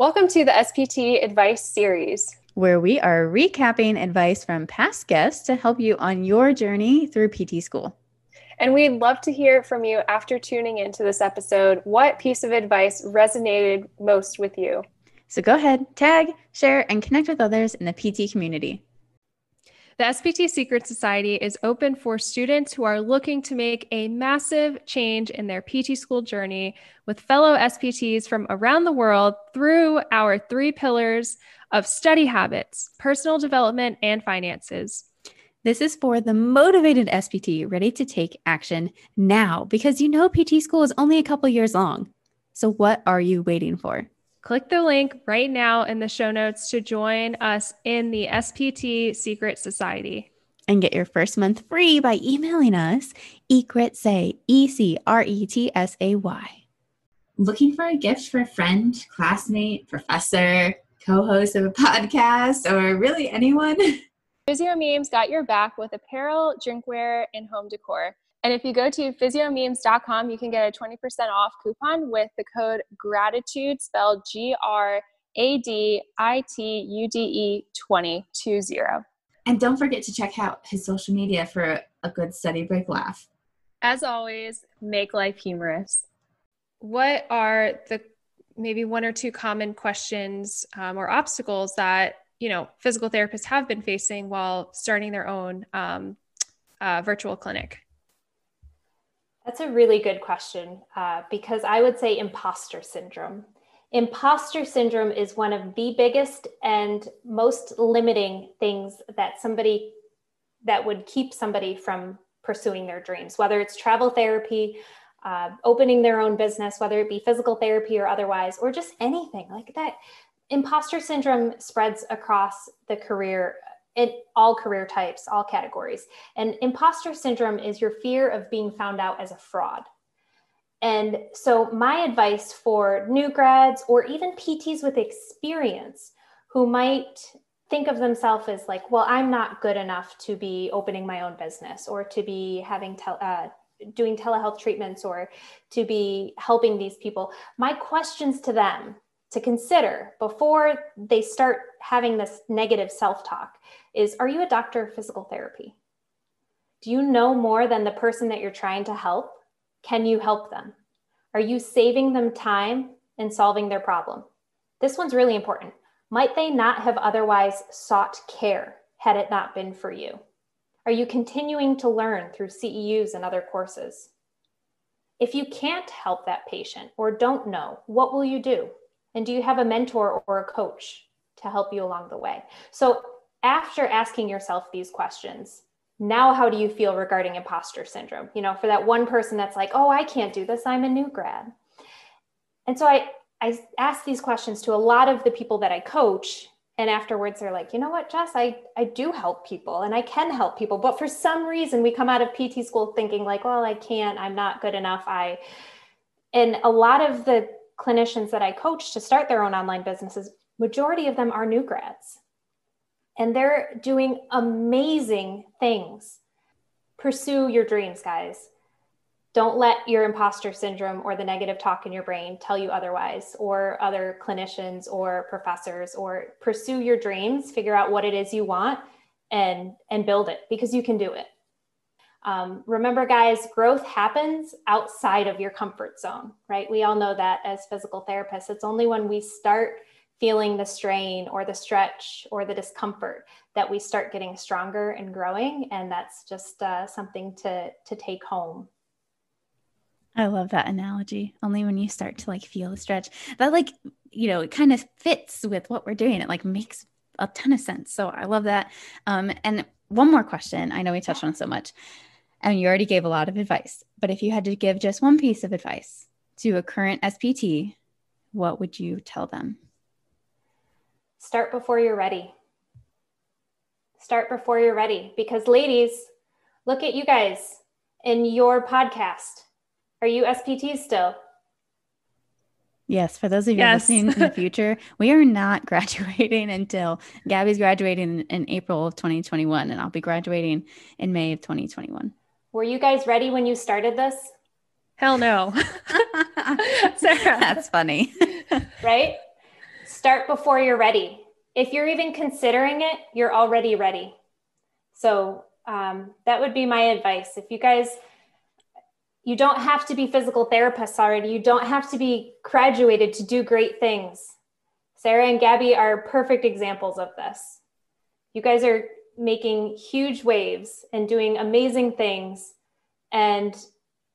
Welcome to the SPT Advice Series, where we are recapping advice from past guests to help you on your journey through PT school. And we'd love to hear from you after tuning into this episode. What piece of advice resonated most with you? So go ahead, tag, share, and connect with others in the PT community. The SPT Secret Society is open for students who are looking to make a massive change in their PT school journey with fellow SPTs from around the world through our three pillars of study habits, personal development, and finances. This is for the motivated SPT ready to take action now because you know PT school is only a couple years long. So, what are you waiting for? Click the link right now in the show notes to join us in the SPT Secret Society. And get your first month free by emailing us ecretsay, E C R E T S A Y. Looking for a gift for a friend, classmate, professor, co host of a podcast, or really anyone? Physio Memes got your back with apparel, drinkware, and home decor. And if you go to physiomemes.com, you can get a 20% off coupon with the code gratitude spelled G R A D I T U D E 2020. And don't forget to check out his social media for a good study break laugh. As always, make life humorous. What are the maybe one or two common questions um, or obstacles that you know physical therapists have been facing while starting their own um, uh, virtual clinic? That's a really good question uh, because I would say imposter syndrome. Imposter syndrome is one of the biggest and most limiting things that somebody that would keep somebody from pursuing their dreams, whether it's travel therapy, uh, opening their own business, whether it be physical therapy or otherwise, or just anything like that. Imposter syndrome spreads across the career in all career types, all categories. And imposter syndrome is your fear of being found out as a fraud. And so, my advice for new grads or even PTs with experience who might think of themselves as like, well, I'm not good enough to be opening my own business or to be having tel- uh, doing telehealth treatments or to be helping these people. My questions to them to consider before they start having this negative self talk is Are you a doctor of physical therapy? Do you know more than the person that you're trying to help? Can you help them? Are you saving them time and solving their problem? This one's really important. Might they not have otherwise sought care had it not been for you? Are you continuing to learn through CEUs and other courses? If you can't help that patient or don't know, what will you do? And do you have a mentor or a coach to help you along the way? So, after asking yourself these questions, now how do you feel regarding imposter syndrome? You know, for that one person that's like, oh, I can't do this, I'm a new grad. And so I, I ask these questions to a lot of the people that I coach. And afterwards, they're like, you know what, Jess, I, I do help people and I can help people. But for some reason, we come out of PT school thinking, like, well, I can't, I'm not good enough. I, and a lot of the clinicians that I coach to start their own online businesses, majority of them are new grads. And they're doing amazing things. Pursue your dreams, guys. Don't let your imposter syndrome or the negative talk in your brain tell you otherwise, or other clinicians or professors, or pursue your dreams, figure out what it is you want and and build it because you can do it. Um, remember, guys, growth happens outside of your comfort zone, right? We all know that as physical therapists. It's only when we start feeling the strain or the stretch or the discomfort that we start getting stronger and growing. And that's just uh, something to, to take home. I love that analogy. Only when you start to like feel the stretch, that like, you know, it kind of fits with what we're doing. It like makes a ton of sense. So I love that. Um, and one more question. I know we touched on so much. And you already gave a lot of advice, but if you had to give just one piece of advice to a current SPT, what would you tell them? Start before you're ready. Start before you're ready. Because, ladies, look at you guys in your podcast. Are you SPTs still? Yes, for those of you yes. listening in the future, we are not graduating until Gabby's graduating in April of 2021, and I'll be graduating in May of 2021. Were you guys ready when you started this? Hell no. Sarah. That's funny. right? Start before you're ready. If you're even considering it, you're already ready. So um, that would be my advice. If you guys, you don't have to be physical therapists already. You don't have to be graduated to do great things. Sarah and Gabby are perfect examples of this. You guys are making huge waves and doing amazing things. And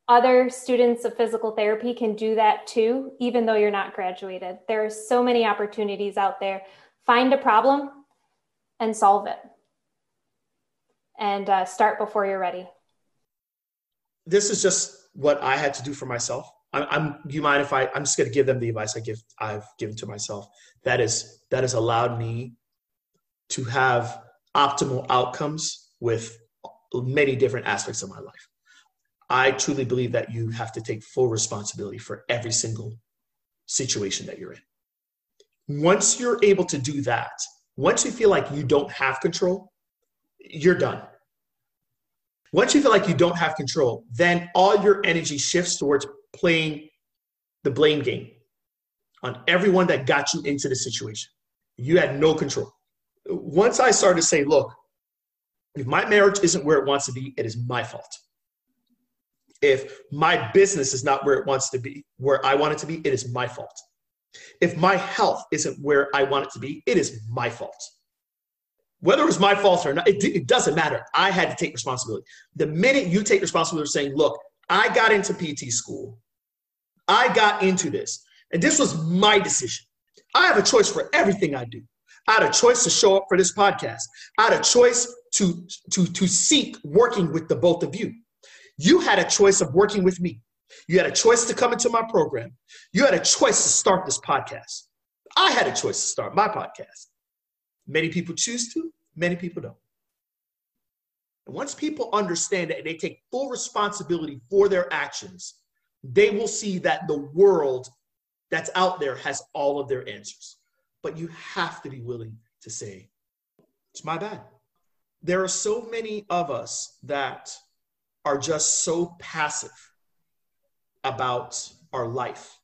other students of physical therapy can do that too, even though you're not graduated. There are so many opportunities out there. Find a problem and solve it. And uh, start before you're ready. This is just what I had to do for myself. I'm, I'm you mind if I, I'm just going to give them the advice I give, I've given to myself. That is, that has allowed me to have optimal outcomes with many different aspects of my life. I truly believe that you have to take full responsibility for every single situation that you're in. Once you're able to do that, once you feel like you don't have control, you're done. Once you feel like you don't have control, then all your energy shifts towards playing the blame game on everyone that got you into the situation. You had no control once I started to say, look, if my marriage isn't where it wants to be, it is my fault. If my business is not where it wants to be, where I want it to be, it is my fault. If my health isn't where I want it to be, it is my fault. Whether it was my fault or not, it, it doesn't matter. I had to take responsibility. The minute you take responsibility saying, look, I got into PT school, I got into this, and this was my decision. I have a choice for everything I do. I had a choice to show up for this podcast. I had a choice to, to, to seek working with the both of you. You had a choice of working with me. You had a choice to come into my program. You had a choice to start this podcast. I had a choice to start my podcast. Many people choose to, many people don't. And once people understand that and they take full responsibility for their actions, they will see that the world that's out there has all of their answers but you have to be willing to say, it's my bad. There are so many of us that are just so passive about our life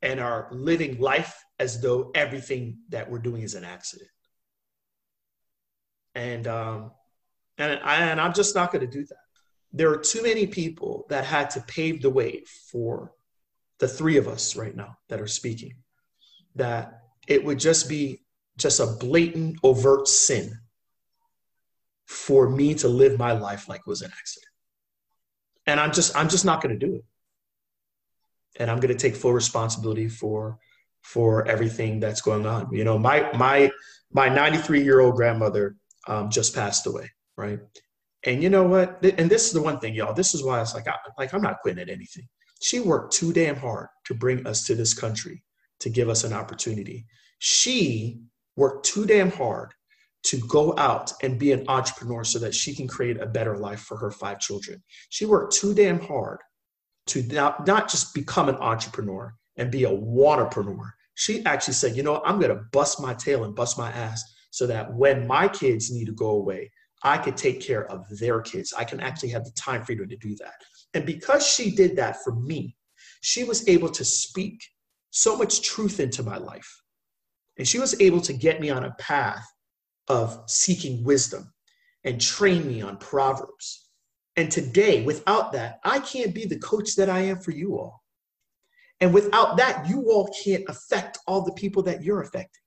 and are living life as though everything that we're doing is an accident. And um, and I, and I'm just not going to do that. There are too many people that had to pave the way for the three of us right now that are speaking. That it would just be just a blatant, overt sin for me to live my life like it was an accident. And I'm just, I'm just not going to do it. And I'm going to take full responsibility for, for everything that's going on. You know, my, my, my 93 year old grandmother um, just passed away. Right. And you know what? And this is the one thing, y'all. This is why it's like, I, like I'm not quitting at anything. She worked too damn hard to bring us to this country to give us an opportunity. She worked too damn hard to go out and be an entrepreneur so that she can create a better life for her five children. She worked too damn hard to not, not just become an entrepreneur and be a wantrepreneur. She actually said, you know, I'm going to bust my tail and bust my ass so that when my kids need to go away, I could take care of their kids. I can actually have the time freedom to do that. And because she did that for me, she was able to speak so much truth into my life. And she was able to get me on a path of seeking wisdom and train me on Proverbs. And today, without that, I can't be the coach that I am for you all. And without that, you all can't affect all the people that you're affecting.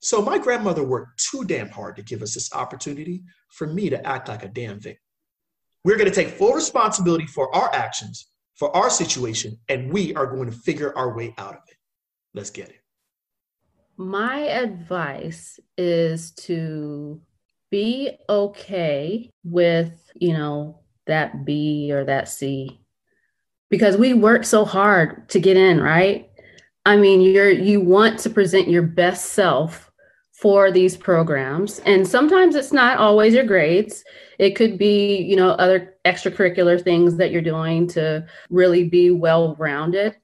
So my grandmother worked too damn hard to give us this opportunity for me to act like a damn victim. We're going to take full responsibility for our actions for our situation, and we are going to figure our way out of it. Let's get it. My advice is to be okay with, you know, that B or that C because we work so hard to get in, right? I mean, you're you want to present your best self for these programs. And sometimes it's not always your grades. It could be, you know, other extracurricular things that you're doing to really be well rounded.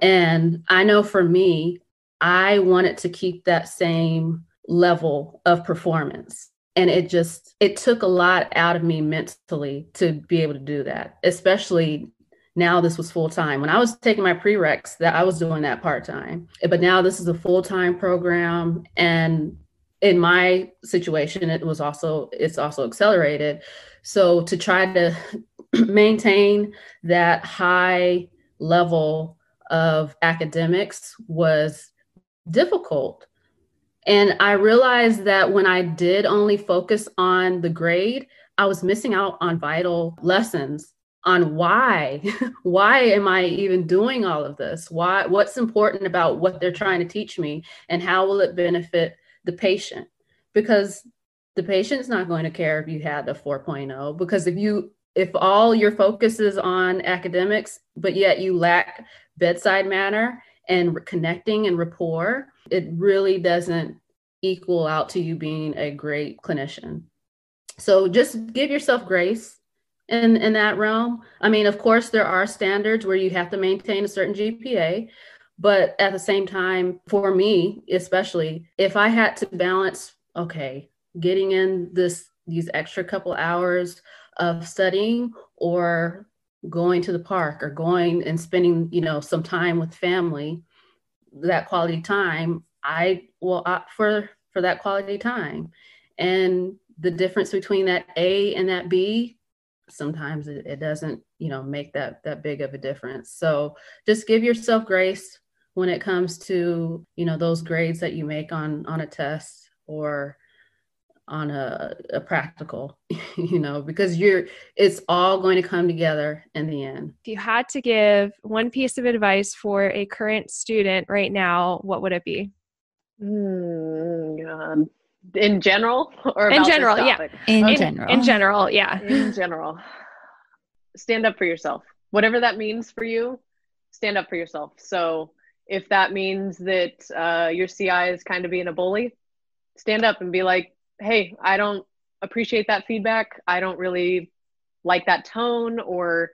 And I know for me, I wanted to keep that same level of performance. And it just, it took a lot out of me mentally to be able to do that, especially now this was full time. When I was taking my prereqs, that I was doing that part time. But now this is a full time program, and in my situation, it was also it's also accelerated. So to try to maintain that high level of academics was difficult. And I realized that when I did only focus on the grade, I was missing out on vital lessons on why why am i even doing all of this? Why what's important about what they're trying to teach me and how will it benefit the patient? Because the patient's not going to care if you had a 4.0 because if you if all your focus is on academics but yet you lack bedside manner and connecting and rapport it really doesn't equal out to you being a great clinician. So just give yourself grace in in that realm. I mean, of course, there are standards where you have to maintain a certain GPA, but at the same time, for me, especially, if I had to balance, okay, getting in this these extra couple hours of studying or going to the park or going and spending, you know, some time with family, that quality time, I will opt for for that quality time. And the difference between that A and that B sometimes it, it doesn't you know make that that big of a difference. So just give yourself grace when it comes to you know those grades that you make on on a test or on a, a practical you know because you're it's all going to come together in the end. If you had to give one piece of advice for a current student right now what would it be? Mm, um, in general or in general yeah. in in general. in general yeah. In general. Stand up for yourself. Whatever that means for you stand up for yourself. So if that means that uh, your ci is kind of being a bully stand up and be like hey i don't appreciate that feedback. I don't really like that tone or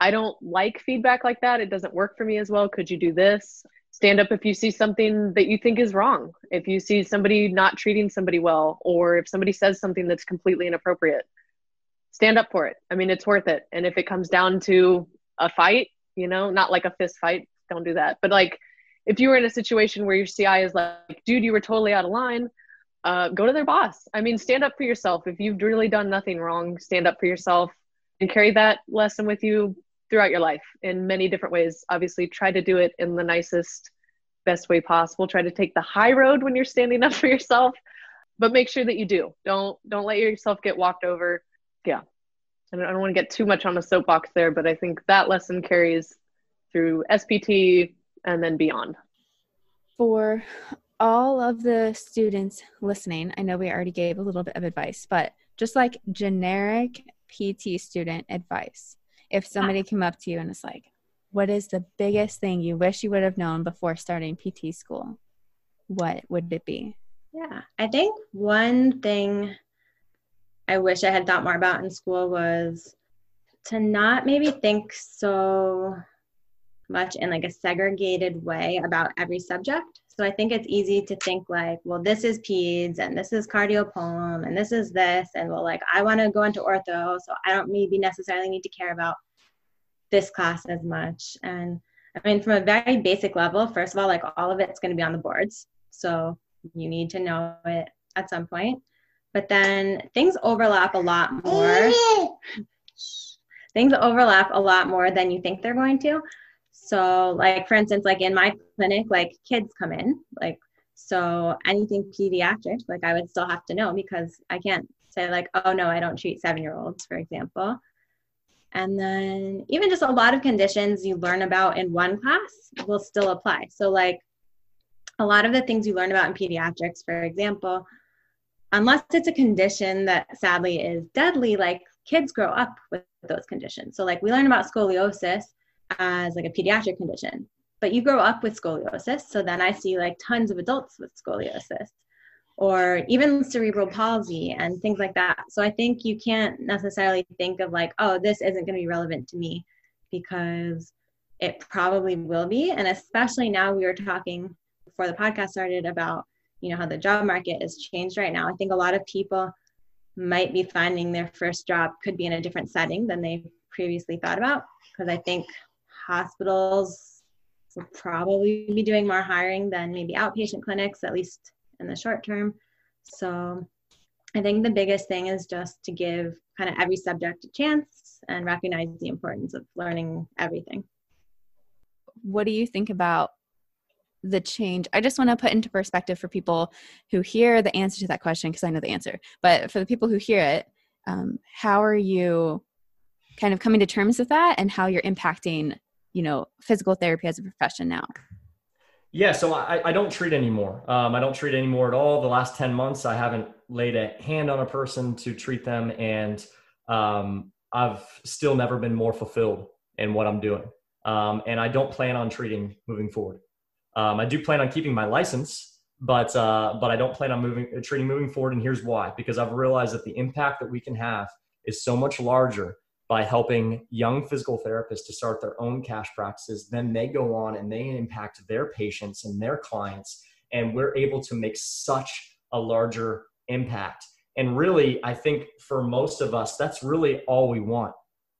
i don't like feedback like that. It doesn't work for me as well. Could you do this stand up if you see something that you think is wrong if you see somebody not treating somebody well or if somebody says something that's completely inappropriate stand up for it. I mean it's worth it. And if it comes down to a fight you know not like a fist fight don't do that. But like if you were in a situation where your ci is like dude you were totally out of line uh, go to their boss. I mean stand up for yourself. If you've really done nothing wrong stand up for yourself and carry that lesson with you throughout your life in many different ways. Obviously, try to do it in the nicest, best way possible. Try to take the high road when you're standing up for yourself, but make sure that you do. Don't don't let yourself get walked over. Yeah, I don't, I don't want to get too much on a soapbox there, but I think that lesson carries through SPT and then beyond. For all of the students listening, I know we already gave a little bit of advice, but just like generic PT student advice, if somebody came up to you and it's like, what is the biggest thing you wish you would have known before starting PT school? What would it be? Yeah, I think one thing I wish I had thought more about in school was to not maybe think so much in like a segregated way about every subject. So I think it's easy to think like, well, this is peds and this is cardiopulm and this is this. And well, like, I want to go into ortho. So I don't maybe necessarily need to care about this class as much. And I mean, from a very basic level, first of all, like all of it's going to be on the boards. So you need to know it at some point. But then things overlap a lot more. things overlap a lot more than you think they're going to. So, like for instance, like in my clinic, like kids come in, like so anything pediatric, like I would still have to know because I can't say like, oh no, I don't treat seven year olds, for example. And then even just a lot of conditions you learn about in one class will still apply. So like a lot of the things you learn about in pediatrics, for example, unless it's a condition that sadly is deadly, like kids grow up with those conditions. So like we learn about scoliosis as like a pediatric condition. But you grow up with scoliosis so then i see like tons of adults with scoliosis or even cerebral palsy and things like that. So i think you can't necessarily think of like oh this isn't going to be relevant to me because it probably will be. And especially now we were talking before the podcast started about you know how the job market has changed right now. I think a lot of people might be finding their first job could be in a different setting than they previously thought about because i think hospitals will probably be doing more hiring than maybe outpatient clinics, at least in the short term. So I think the biggest thing is just to give kind of every subject a chance and recognize the importance of learning everything. What do you think about the change? I just want to put into perspective for people who hear the answer to that question because I know the answer, but for the people who hear it, um, how are you kind of coming to terms with that and how you're impacting, you know, physical therapy as a profession now? Yeah, so I, I don't treat anymore. Um, I don't treat anymore at all. The last 10 months, I haven't laid a hand on a person to treat them. And um, I've still never been more fulfilled in what I'm doing. Um, and I don't plan on treating moving forward. Um, I do plan on keeping my license, but uh, but I don't plan on moving treating moving forward. And here's why: because I've realized that the impact that we can have is so much larger by helping young physical therapists to start their own cash practices. Then they go on and they impact their patients and their clients, and we're able to make such a larger impact. And really, I think for most of us, that's really all we want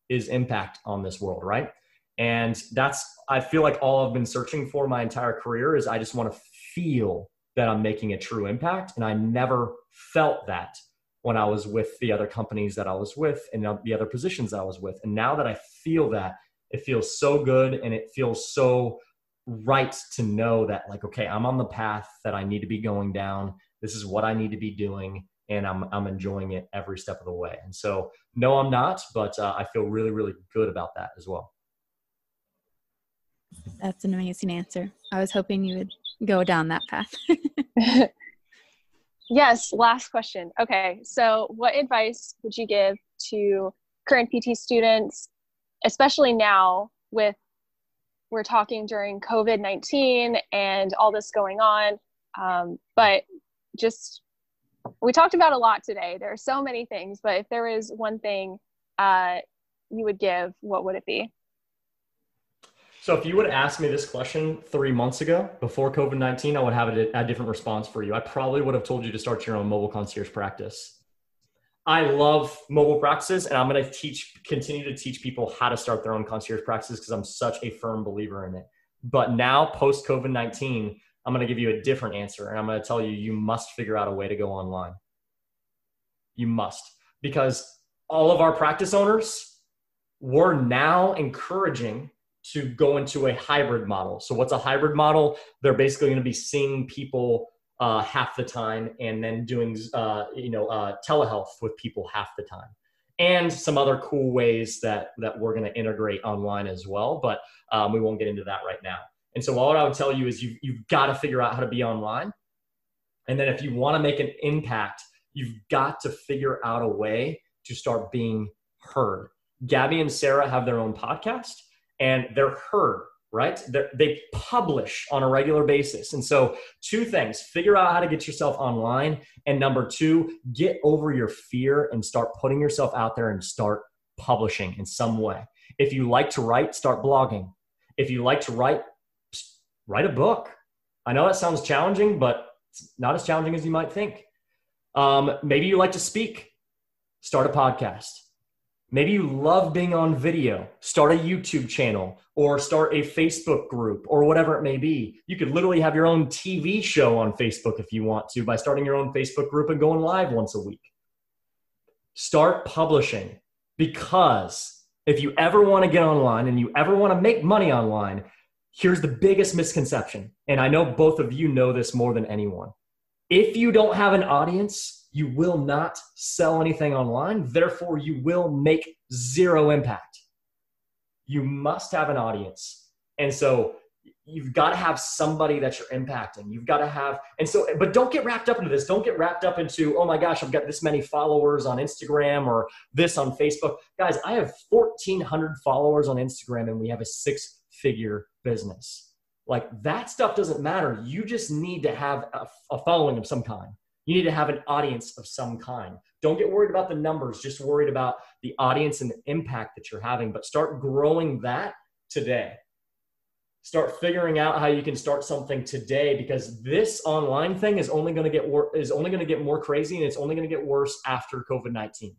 is impact on this world, right? And that's, I feel like all I've been searching for my entire career is I just want to feel that I'm making a true impact. And I never felt that when I was with the other companies that I was with and the other positions I was with. And now that I feel that, it feels so good and it feels so right to know that, like, okay, I'm on the path that I need to be going down. This is what I need to be doing. And I'm, I'm enjoying it every step of the way. And so, no, I'm not, but uh, I feel really, really good about that as well. That's an amazing answer. I was hoping you would go down that path. yes, last question. Okay, so what advice would you give to current PT students, especially now with we're talking during COVID 19 and all this going on? Um, but just we talked about a lot today. There are so many things, but if there was one thing uh, you would give, what would it be? So if you would asked me this question three months ago before COVID 19, I would have a, a, different response for you. I probably would have told you to start your own mobile concierge practice. I love mobile practices and I'm going to teach, continue to teach people how to start their own concierge practices because I'm such a firm believer in it. But now, post COVID 19, I'm going to give you a different answer and I'm going to tell you, you must figure out a way to go online. You must, because all of our practice owners, we're now encouraging to go into a hybrid model. So, what's a hybrid model? They're basically going to be seeing people uh, half the time and then doing uh, you know uh, telehealth with people half the time, and some other cool ways that that we're going to integrate online as well. But um, we won't get into that right now. And so, what I would tell you is you you've got to figure out how to be online, and then if you want to make an impact, you've got to figure out a way to start being heard. Gabby and Sarah have their own podcast and they're heard right? They're, they publish on a regular basis. And so two things figure out how to get yourself online. And number two get over your fear and start putting yourself out there and start publishing in some way. If you like to write start blogging. If you like to write write a book. I know that sounds challenging but it's not as challenging as you might think. Um, maybe you like to speak. Start a podcast Maybe you love being on video, start a YouTube channel or start a Facebook group or whatever it may be. You could literally have your own TV show on Facebook if you want to by starting your own Facebook group and going live once a week. Start publishing because if you ever want to get online and you ever want to make money online, here's the biggest misconception. And I know both of you know this more than anyone. If you don't have an audience, you will not sell anything online. Therefore, you will make zero impact. You must have an audience. And so you've got to have somebody that you're impacting. You've got to have, and so, but don't get wrapped up into this. Don't get wrapped up into, oh my gosh, I've got this many followers on Instagram or this on Facebook. Guys, I have 1,400 followers on Instagram and we have a six figure business. Like that stuff doesn't matter. You just need to have a, a following of some kind. You need to have an audience of some kind. Don't get worried about the numbers, just worried about the audience and the impact that you're having, but start growing that today. Start figuring out how you can start something today because this online thing is only going to get wor- is only going to get more crazy and it's only going to get worse after COVID-19.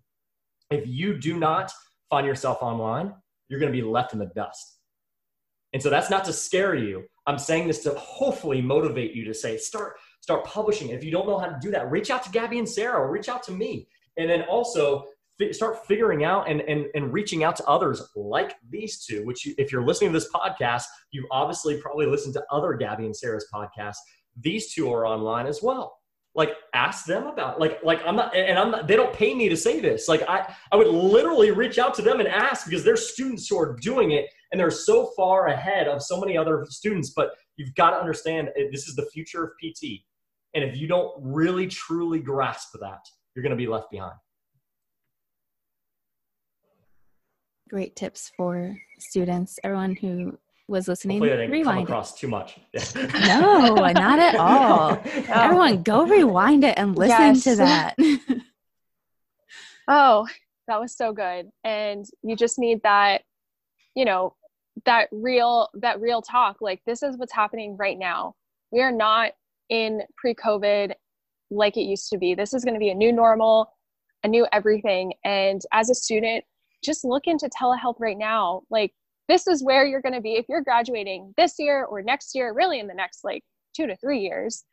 If you do not find yourself online, you're going to be left in the dust. And so that's not to scare you. I'm saying this to hopefully motivate you to say, start, start publishing. If you don't know how to do that, reach out to Gabby and Sarah or reach out to me. And then also start figuring out and, and, and reaching out to others like these two, which you, if you're listening to this podcast, you've obviously probably listened to other Gabby and Sarah's podcasts. These two are online as well like ask them about like like i'm not and i'm not they don't pay me to say this like i i would literally reach out to them and ask because they're students who are doing it and they're so far ahead of so many other students but you've got to understand eh, this is the future of pt and if you don't really truly grasp that you're going to be left behind great tips for students everyone who was listening, Hopefully I didn't rewind come across it. too much. no, not at all. Everyone, go rewind it and listen Yes. to that. Oh, that was so good. And you just need that, you know, that real that real talk. Like this is what's happening right now. We are not in pre-COVID like it used to be. This is going to be a new normal, a new everything. And as a student, just look into telehealth right now. Like this is where you're going to be if you're graduating this year or next year, really in the next like 2 to 3 years.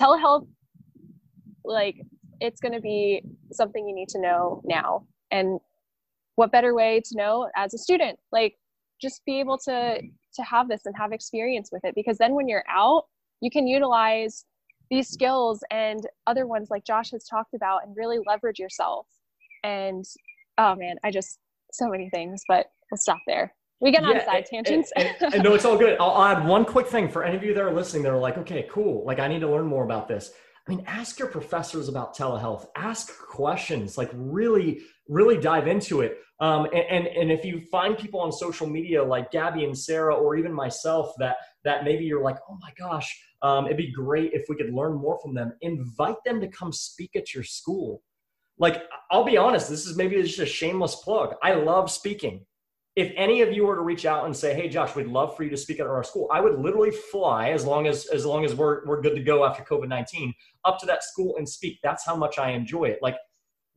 Telehealth like it's going to be something you need to know now and what better way to know as a student like just be able to to have this and have experience with it because then when you're out you can utilize these skills and other ones like josh has talked about and really leverage yourself and oh man i just so many things but we'll stop there we get on Yeah, side and- tangents And, and no, it's all good. I'll add one quick thing for any of you that are listening that are like, okay, cool. Like, I need to learn more about this. I mean, ask your professors about telehealth. Ask questions. Like, really, really dive into it. Um, and, and and if you find people on social media like Gabby and Sarah, or even myself, that that maybe you're like, oh my gosh, um, it'd be great if we could learn more from them. Invite them to come speak at your school. Like, I'll be honest, this is maybe just a shameless plug. I love speaking if any of you were to reach out and say, "Hey, Josh, we'd love for you to speak at our school," I would literally fly as long as as long as we're we're good to go after COVID nineteen up to that school and speak. That's how much I enjoy it. Like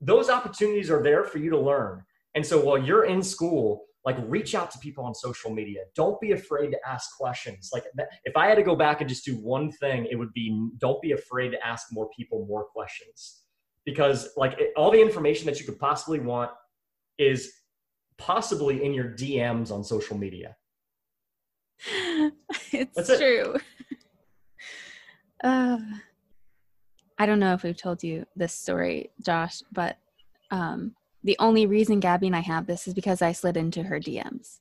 those opportunities are there for you to learn. And so while you're in school, like reach out to people on social media. Don't be afraid to ask questions. Like if I had to go back and just do one thing, it would be don't be afraid to ask more people more questions because like it, all the information that you could possibly want is possibly in your DMs on social media. it's That's it. true. Uh, I don't know if we've told you this story, Josh, but um, the only reason Gabby and I have this is because I slid into her DMs.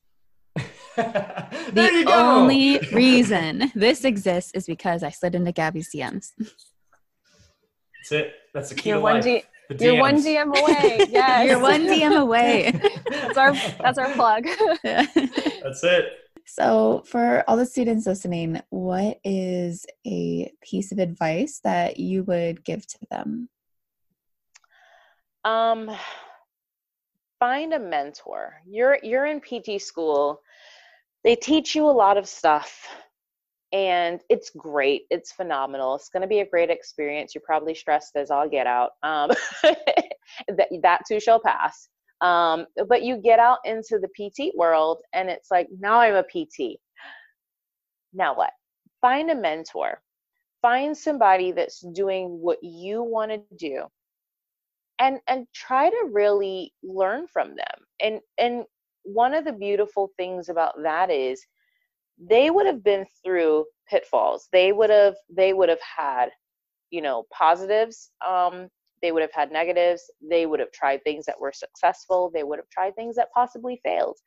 there The you go. only reason this exists is because I slid into Gabby's DMs. That's it. That's the key you're to one life. D- The you're one DMs. dm away yes You're one DM away. that's our that's our plug That's it. So, for all the students listening, what is a piece of advice that you would give to them? um find a mentor. You're you're in pt school. They teach you a lot of stuff and it's great. It's phenomenal. It's going to be a great experience. You're probably stressed as all get out. Um that, that too shall pass um but you get out into the pt world and it's like now i'm a pt now what? Find a mentor. Find somebody that's doing what you want to do and and try to really learn from them. And and one of the beautiful things about that is they would have been through pitfalls. They would have they would have had you know positives um they would have had negatives they would have tried things that were successful they would have tried things that possibly failed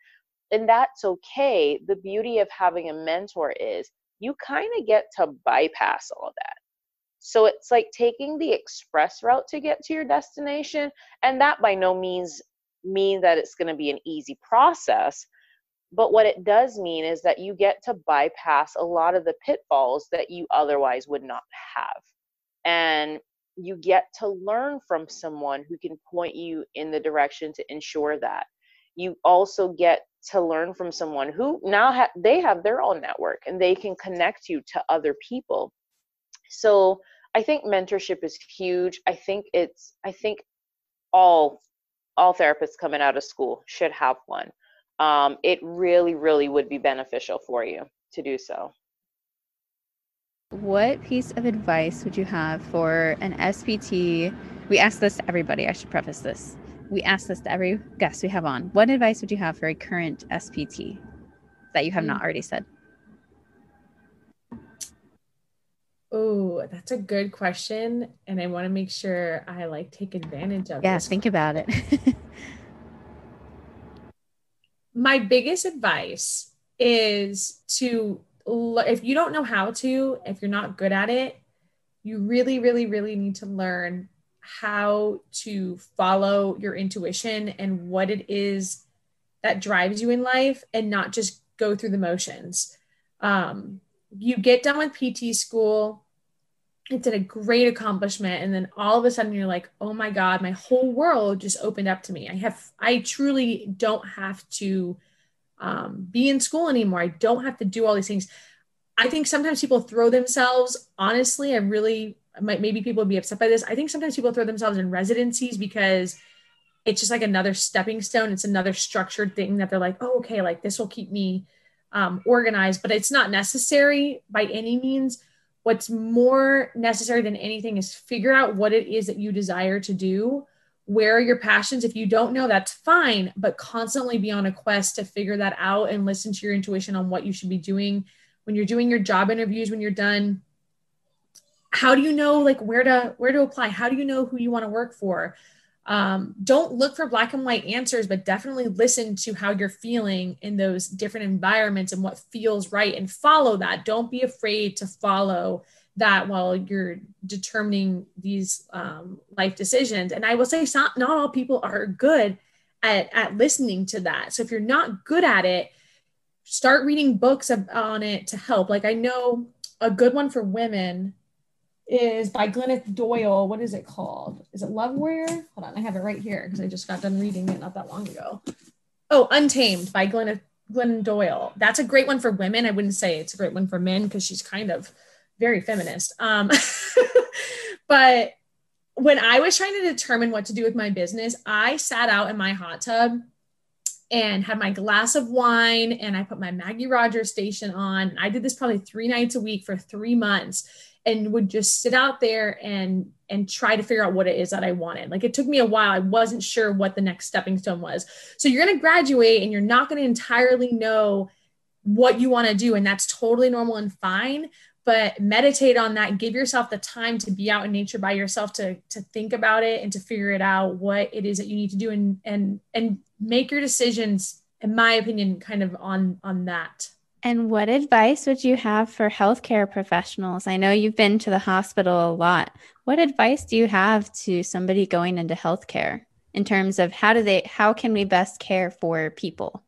and that's okay the beauty of having a mentor is you kind of get to bypass all of that so it's like taking the express route to get to your destination. And that by no means mean that it's going to be an easy process. But what it does mean is that you get to bypass a lot of the pitfalls that you otherwise would not have. And you get to learn from someone who can point you in the direction to ensure that. You also get to learn from someone who now ha- they have their own network and they can connect you to other people so i think mentorship is huge i think it's i think all all therapists coming out of school should have one um, it really, really would be beneficial for you to do so. What piece of advice would you have for an SPT? We ask this to everybody. I should preface this. We ask this to every guest we have on. What advice would you have for a current SPT that you have not hmm. already said? Oh, that's a good question. And I want to make sure I like take advantage of Yeah, this. think about it. my biggest advice is to if you don't know how to if you're not good at it you really really really need to learn how to follow your intuition and what it is that drives you in life and not just go through the motions. Um, you get done with pt school it's a great accomplishment and then all of a sudden you're like oh my god my whole world just opened up to me. I have i truly don't have to um, be in school anymore. I don't have to do all these things. I think sometimes people throw themselves honestly i really might maybe people would be upset by this. I think sometimes people throw themselves in residencies because it's just like another stepping stone. It's another structured thing that they're like oh okay like this will keep me um, organized but it's not necessary by any means. What's more necessary than anything is figure out what it is that you desire to do where are your passions? If you don't know that's fine but constantly be on a quest to figure that out and listen to your intuition on what you should be doing. When you're doing your job interviews when you're done how do you know like where to where to apply? How do you know who you want to work for? Um, don't look for black and white answers but definitely listen to how you're feeling in those different environments and what feels right and follow that. Don't be afraid to follow that while you're determining these um, life decisions and i will say not, all people are good at, at listening to that so if you're not good at it start reading books on it to help like i know a good one for women is by Glennon Doyle. What is it called? Is it Love Warrior? Hold on, I have it right here because I just got done reading it not that long ago. Oh, Untamed by Glennon, Glennon Doyle. That's a great one for women. I wouldn't say it's a great one for men because she's kind of very feminist. Um, but when I was trying to determine what to do with my business, I sat out in my hot tub and had my glass of wine and I put my Maggie Rogers station on. I did this probably three nights a week for three months and would just sit out there and and try to figure out what it is that I wanted. Like it took me a while. I wasn't sure what the next stepping stone was. So you're going to graduate and you're not going to entirely know what you want to do and that's totally normal and fine but meditate on that give yourself the time to be out in nature by yourself to to think about it and to figure it out what it is that you need to do and and and make your decisions in my opinion kind of on on that And what advice would you have for healthcare professionals? I know you've been to the hospital a lot. What advice do you have to somebody going into healthcare in terms of how do they how can we best care for people?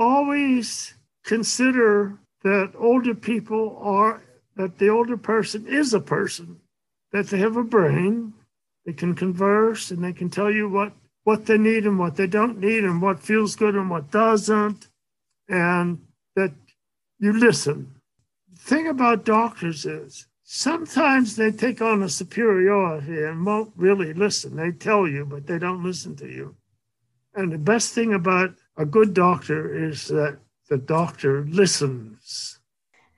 always consider that older people are that the older person is a person that they have a brain they can converse and they can tell you what what they need and what they don't need and what feels good and what doesn't and that you listen. The thing about doctors is sometimes they take on a superiority and won't really listen. They tell you but they don't listen to you. And the best thing about a good doctor is that the doctor listens.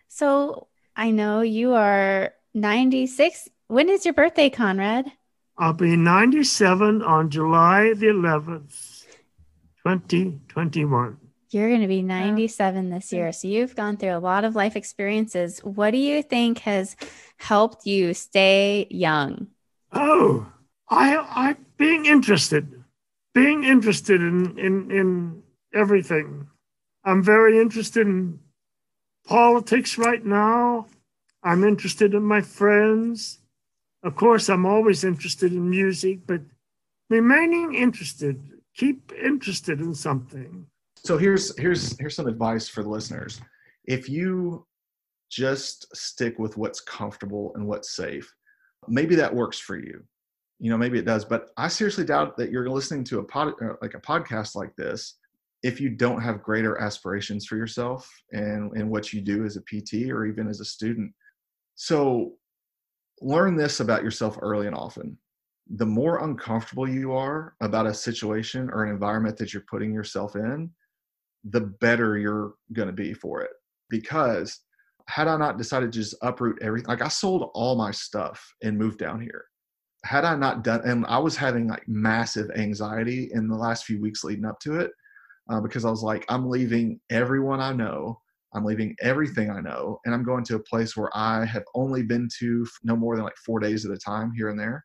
So I know you are 96. When is your birthday, Conrad? I'll be 97 on July the 11th, 2021. You're going to be 97 this year. So you've gone through a lot of life experiences. What do you think has helped you stay young? Oh, I, I being interested, being interested in, in, in everything. I'm very interested in politics right now. I'm interested in my friends. Of course, I'm always interested in music, but remaining interested, keep interested in something. So here's here's here's some advice for the listeners. If you just stick with what's comfortable and what's safe, maybe that works for you. You know, maybe it does, but I seriously doubt that you're listening to a pod uh, like a podcast like this if you don't have greater aspirations for yourself and and what you do as a PT or even as a student. So learn this about yourself early and often. The more uncomfortable you are about a situation or an environment that you're putting yourself in, the better you're going to be for it. Because had I not decided to just uproot everything, like I sold all my stuff and moved down here. Had I not done, and I was having like massive anxiety in the last few weeks leading up to it, uh, because I was like, I'm leaving everyone I know, I'm leaving everything I know, and I'm going to a place where I have only been to no more than like four days at a time here and there.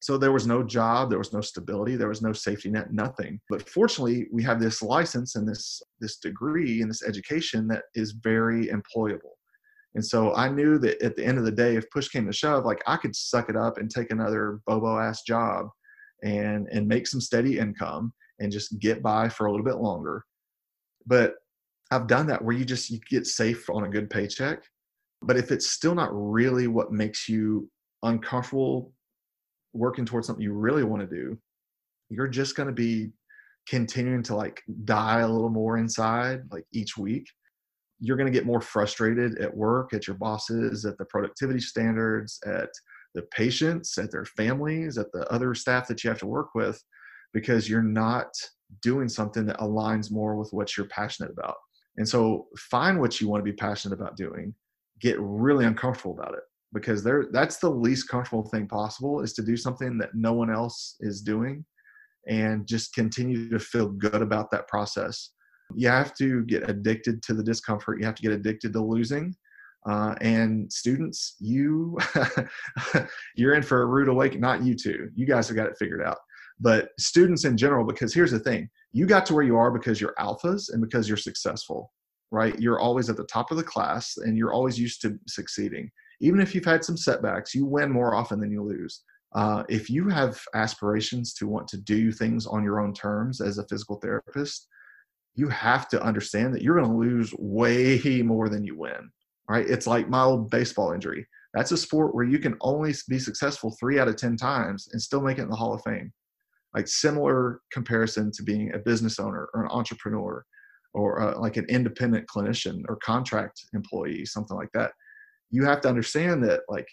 So there was no job, there was no stability, there was no safety net, nothing. But fortunately, we have this license and this this degree and this education that is very employable. And so I knew that at the end of the day, if push came to shove, like I could suck it up and take another bobo ass job and and make some steady income and just get by for a little bit longer. But I've done that where you just you get safe on a good paycheck. But if it's still not really what makes you uncomfortable working towards something you really want to do, you're just going to be continuing to like die a little more inside like each week. You're going to get more frustrated at work, at your bosses, at the productivity standards, at the patients, at their families, at the other staff that you have to work with because you're not doing something that aligns more with what you're passionate about. And so find what you want to be passionate about doing, get really uncomfortable about it because there that's the least comfortable thing possible is to do something that no one else is doing and just continue to feel good about that process you have to get addicted to the discomfort you have to get addicted to losing uh, and students you you're in for a rude awakening not you two you guys have got it figured out but students in general because here's the thing you got to where you are because you're alphas and because you're successful right you're always at the top of the class and you're always used to succeeding even if you've had some setbacks, you win more often than you lose. Uh, if you have aspirations to want to do things on your own terms as a physical therapist, you have to understand that you're going to lose way more than you win. Right? It's like my old baseball injury. That's a sport where you can only be successful three out of 10 times and still make it in the Hall of Fame. Like similar comparison to being a business owner or an entrepreneur or uh, like an independent clinician or contract employee, something like that. You have to understand that like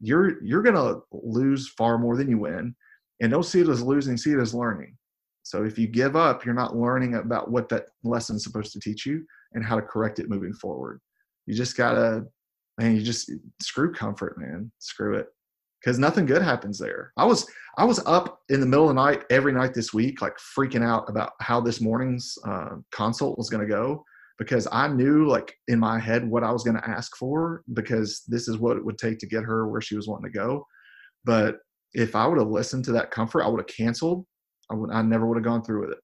you're you're gonna lose far more than you win and don't see it as losing see it as learning. So if you give up you're not learning about what that lesson's supposed to teach you and how to correct it moving forward. You just gotta man you just screw comfort man. Screw it because nothing good happens there i was i was up in the middle of the night every night this week like freaking out about how this morning's uh, consult was going to go because I knew like in my head what I was going to ask for because this is what it would take to get her where she was wanting to go. But if I would have listened to that comfort, I would have canceled. I would I never would have gone through with it.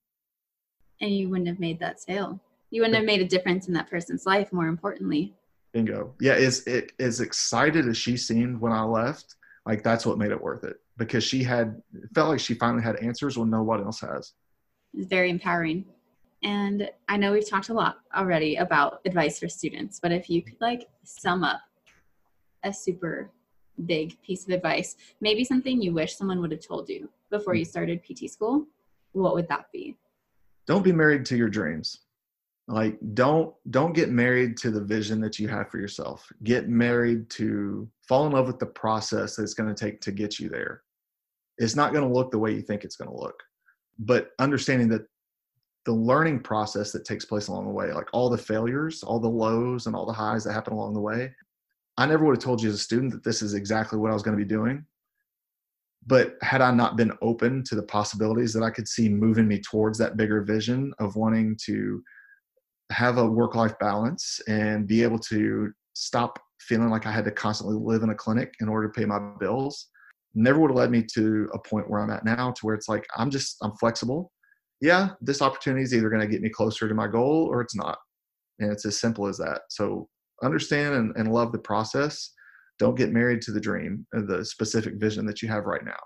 And you wouldn't have made that sale. You wouldn't have made a difference in that person's life, more importantly. Bingo. Yeah, as it as excited as she seemed when I left, like that's what made it worth it. Because she had felt like she finally had answers when no one else has. It's very empowering. And I know we've talked a lot already about advice for students, but if you could like sum up a super big piece of advice, maybe something you wish someone would have told you before you started PT school, what would that be? Don't be married to your dreams. Like don't don't get married to the vision that you have for yourself. Get married to fall in love with the process that it's going to take to get you there. It's not going to look the way you think it's going to look. But understanding that the learning process that takes place along the way, like all the failures, all the lows, and all the highs that happen along the way. I never would have told you as a student that this is exactly what I was going to be doing. But had I not been open to the possibilities that I could see moving me towards that bigger vision of wanting to have a work life balance and be able to stop feeling like I had to constantly live in a clinic in order to pay my bills, never would have led me to a point where I'm at now to where it's like I'm just, I'm flexible yeah, this opportunity is either going to get me closer to my goal or it's not. And it's as simple as that. So understand and, and love the process. Don't get married to the dream, uh, the specific vision that you have right now.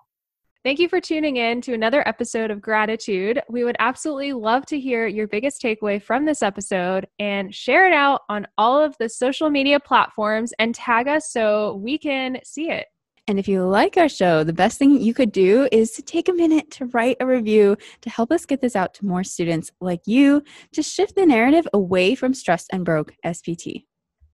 Thank you for tuning in to another episode of Gratitude. We would absolutely love to hear your biggest takeaway from this episode and share it out on all of the social media platforms and tag us so we can see it. And if you like our show, the best thing you could do is to take a minute to write a review to help us get this out to more students like you to shift the narrative away from stressed and broke SPT.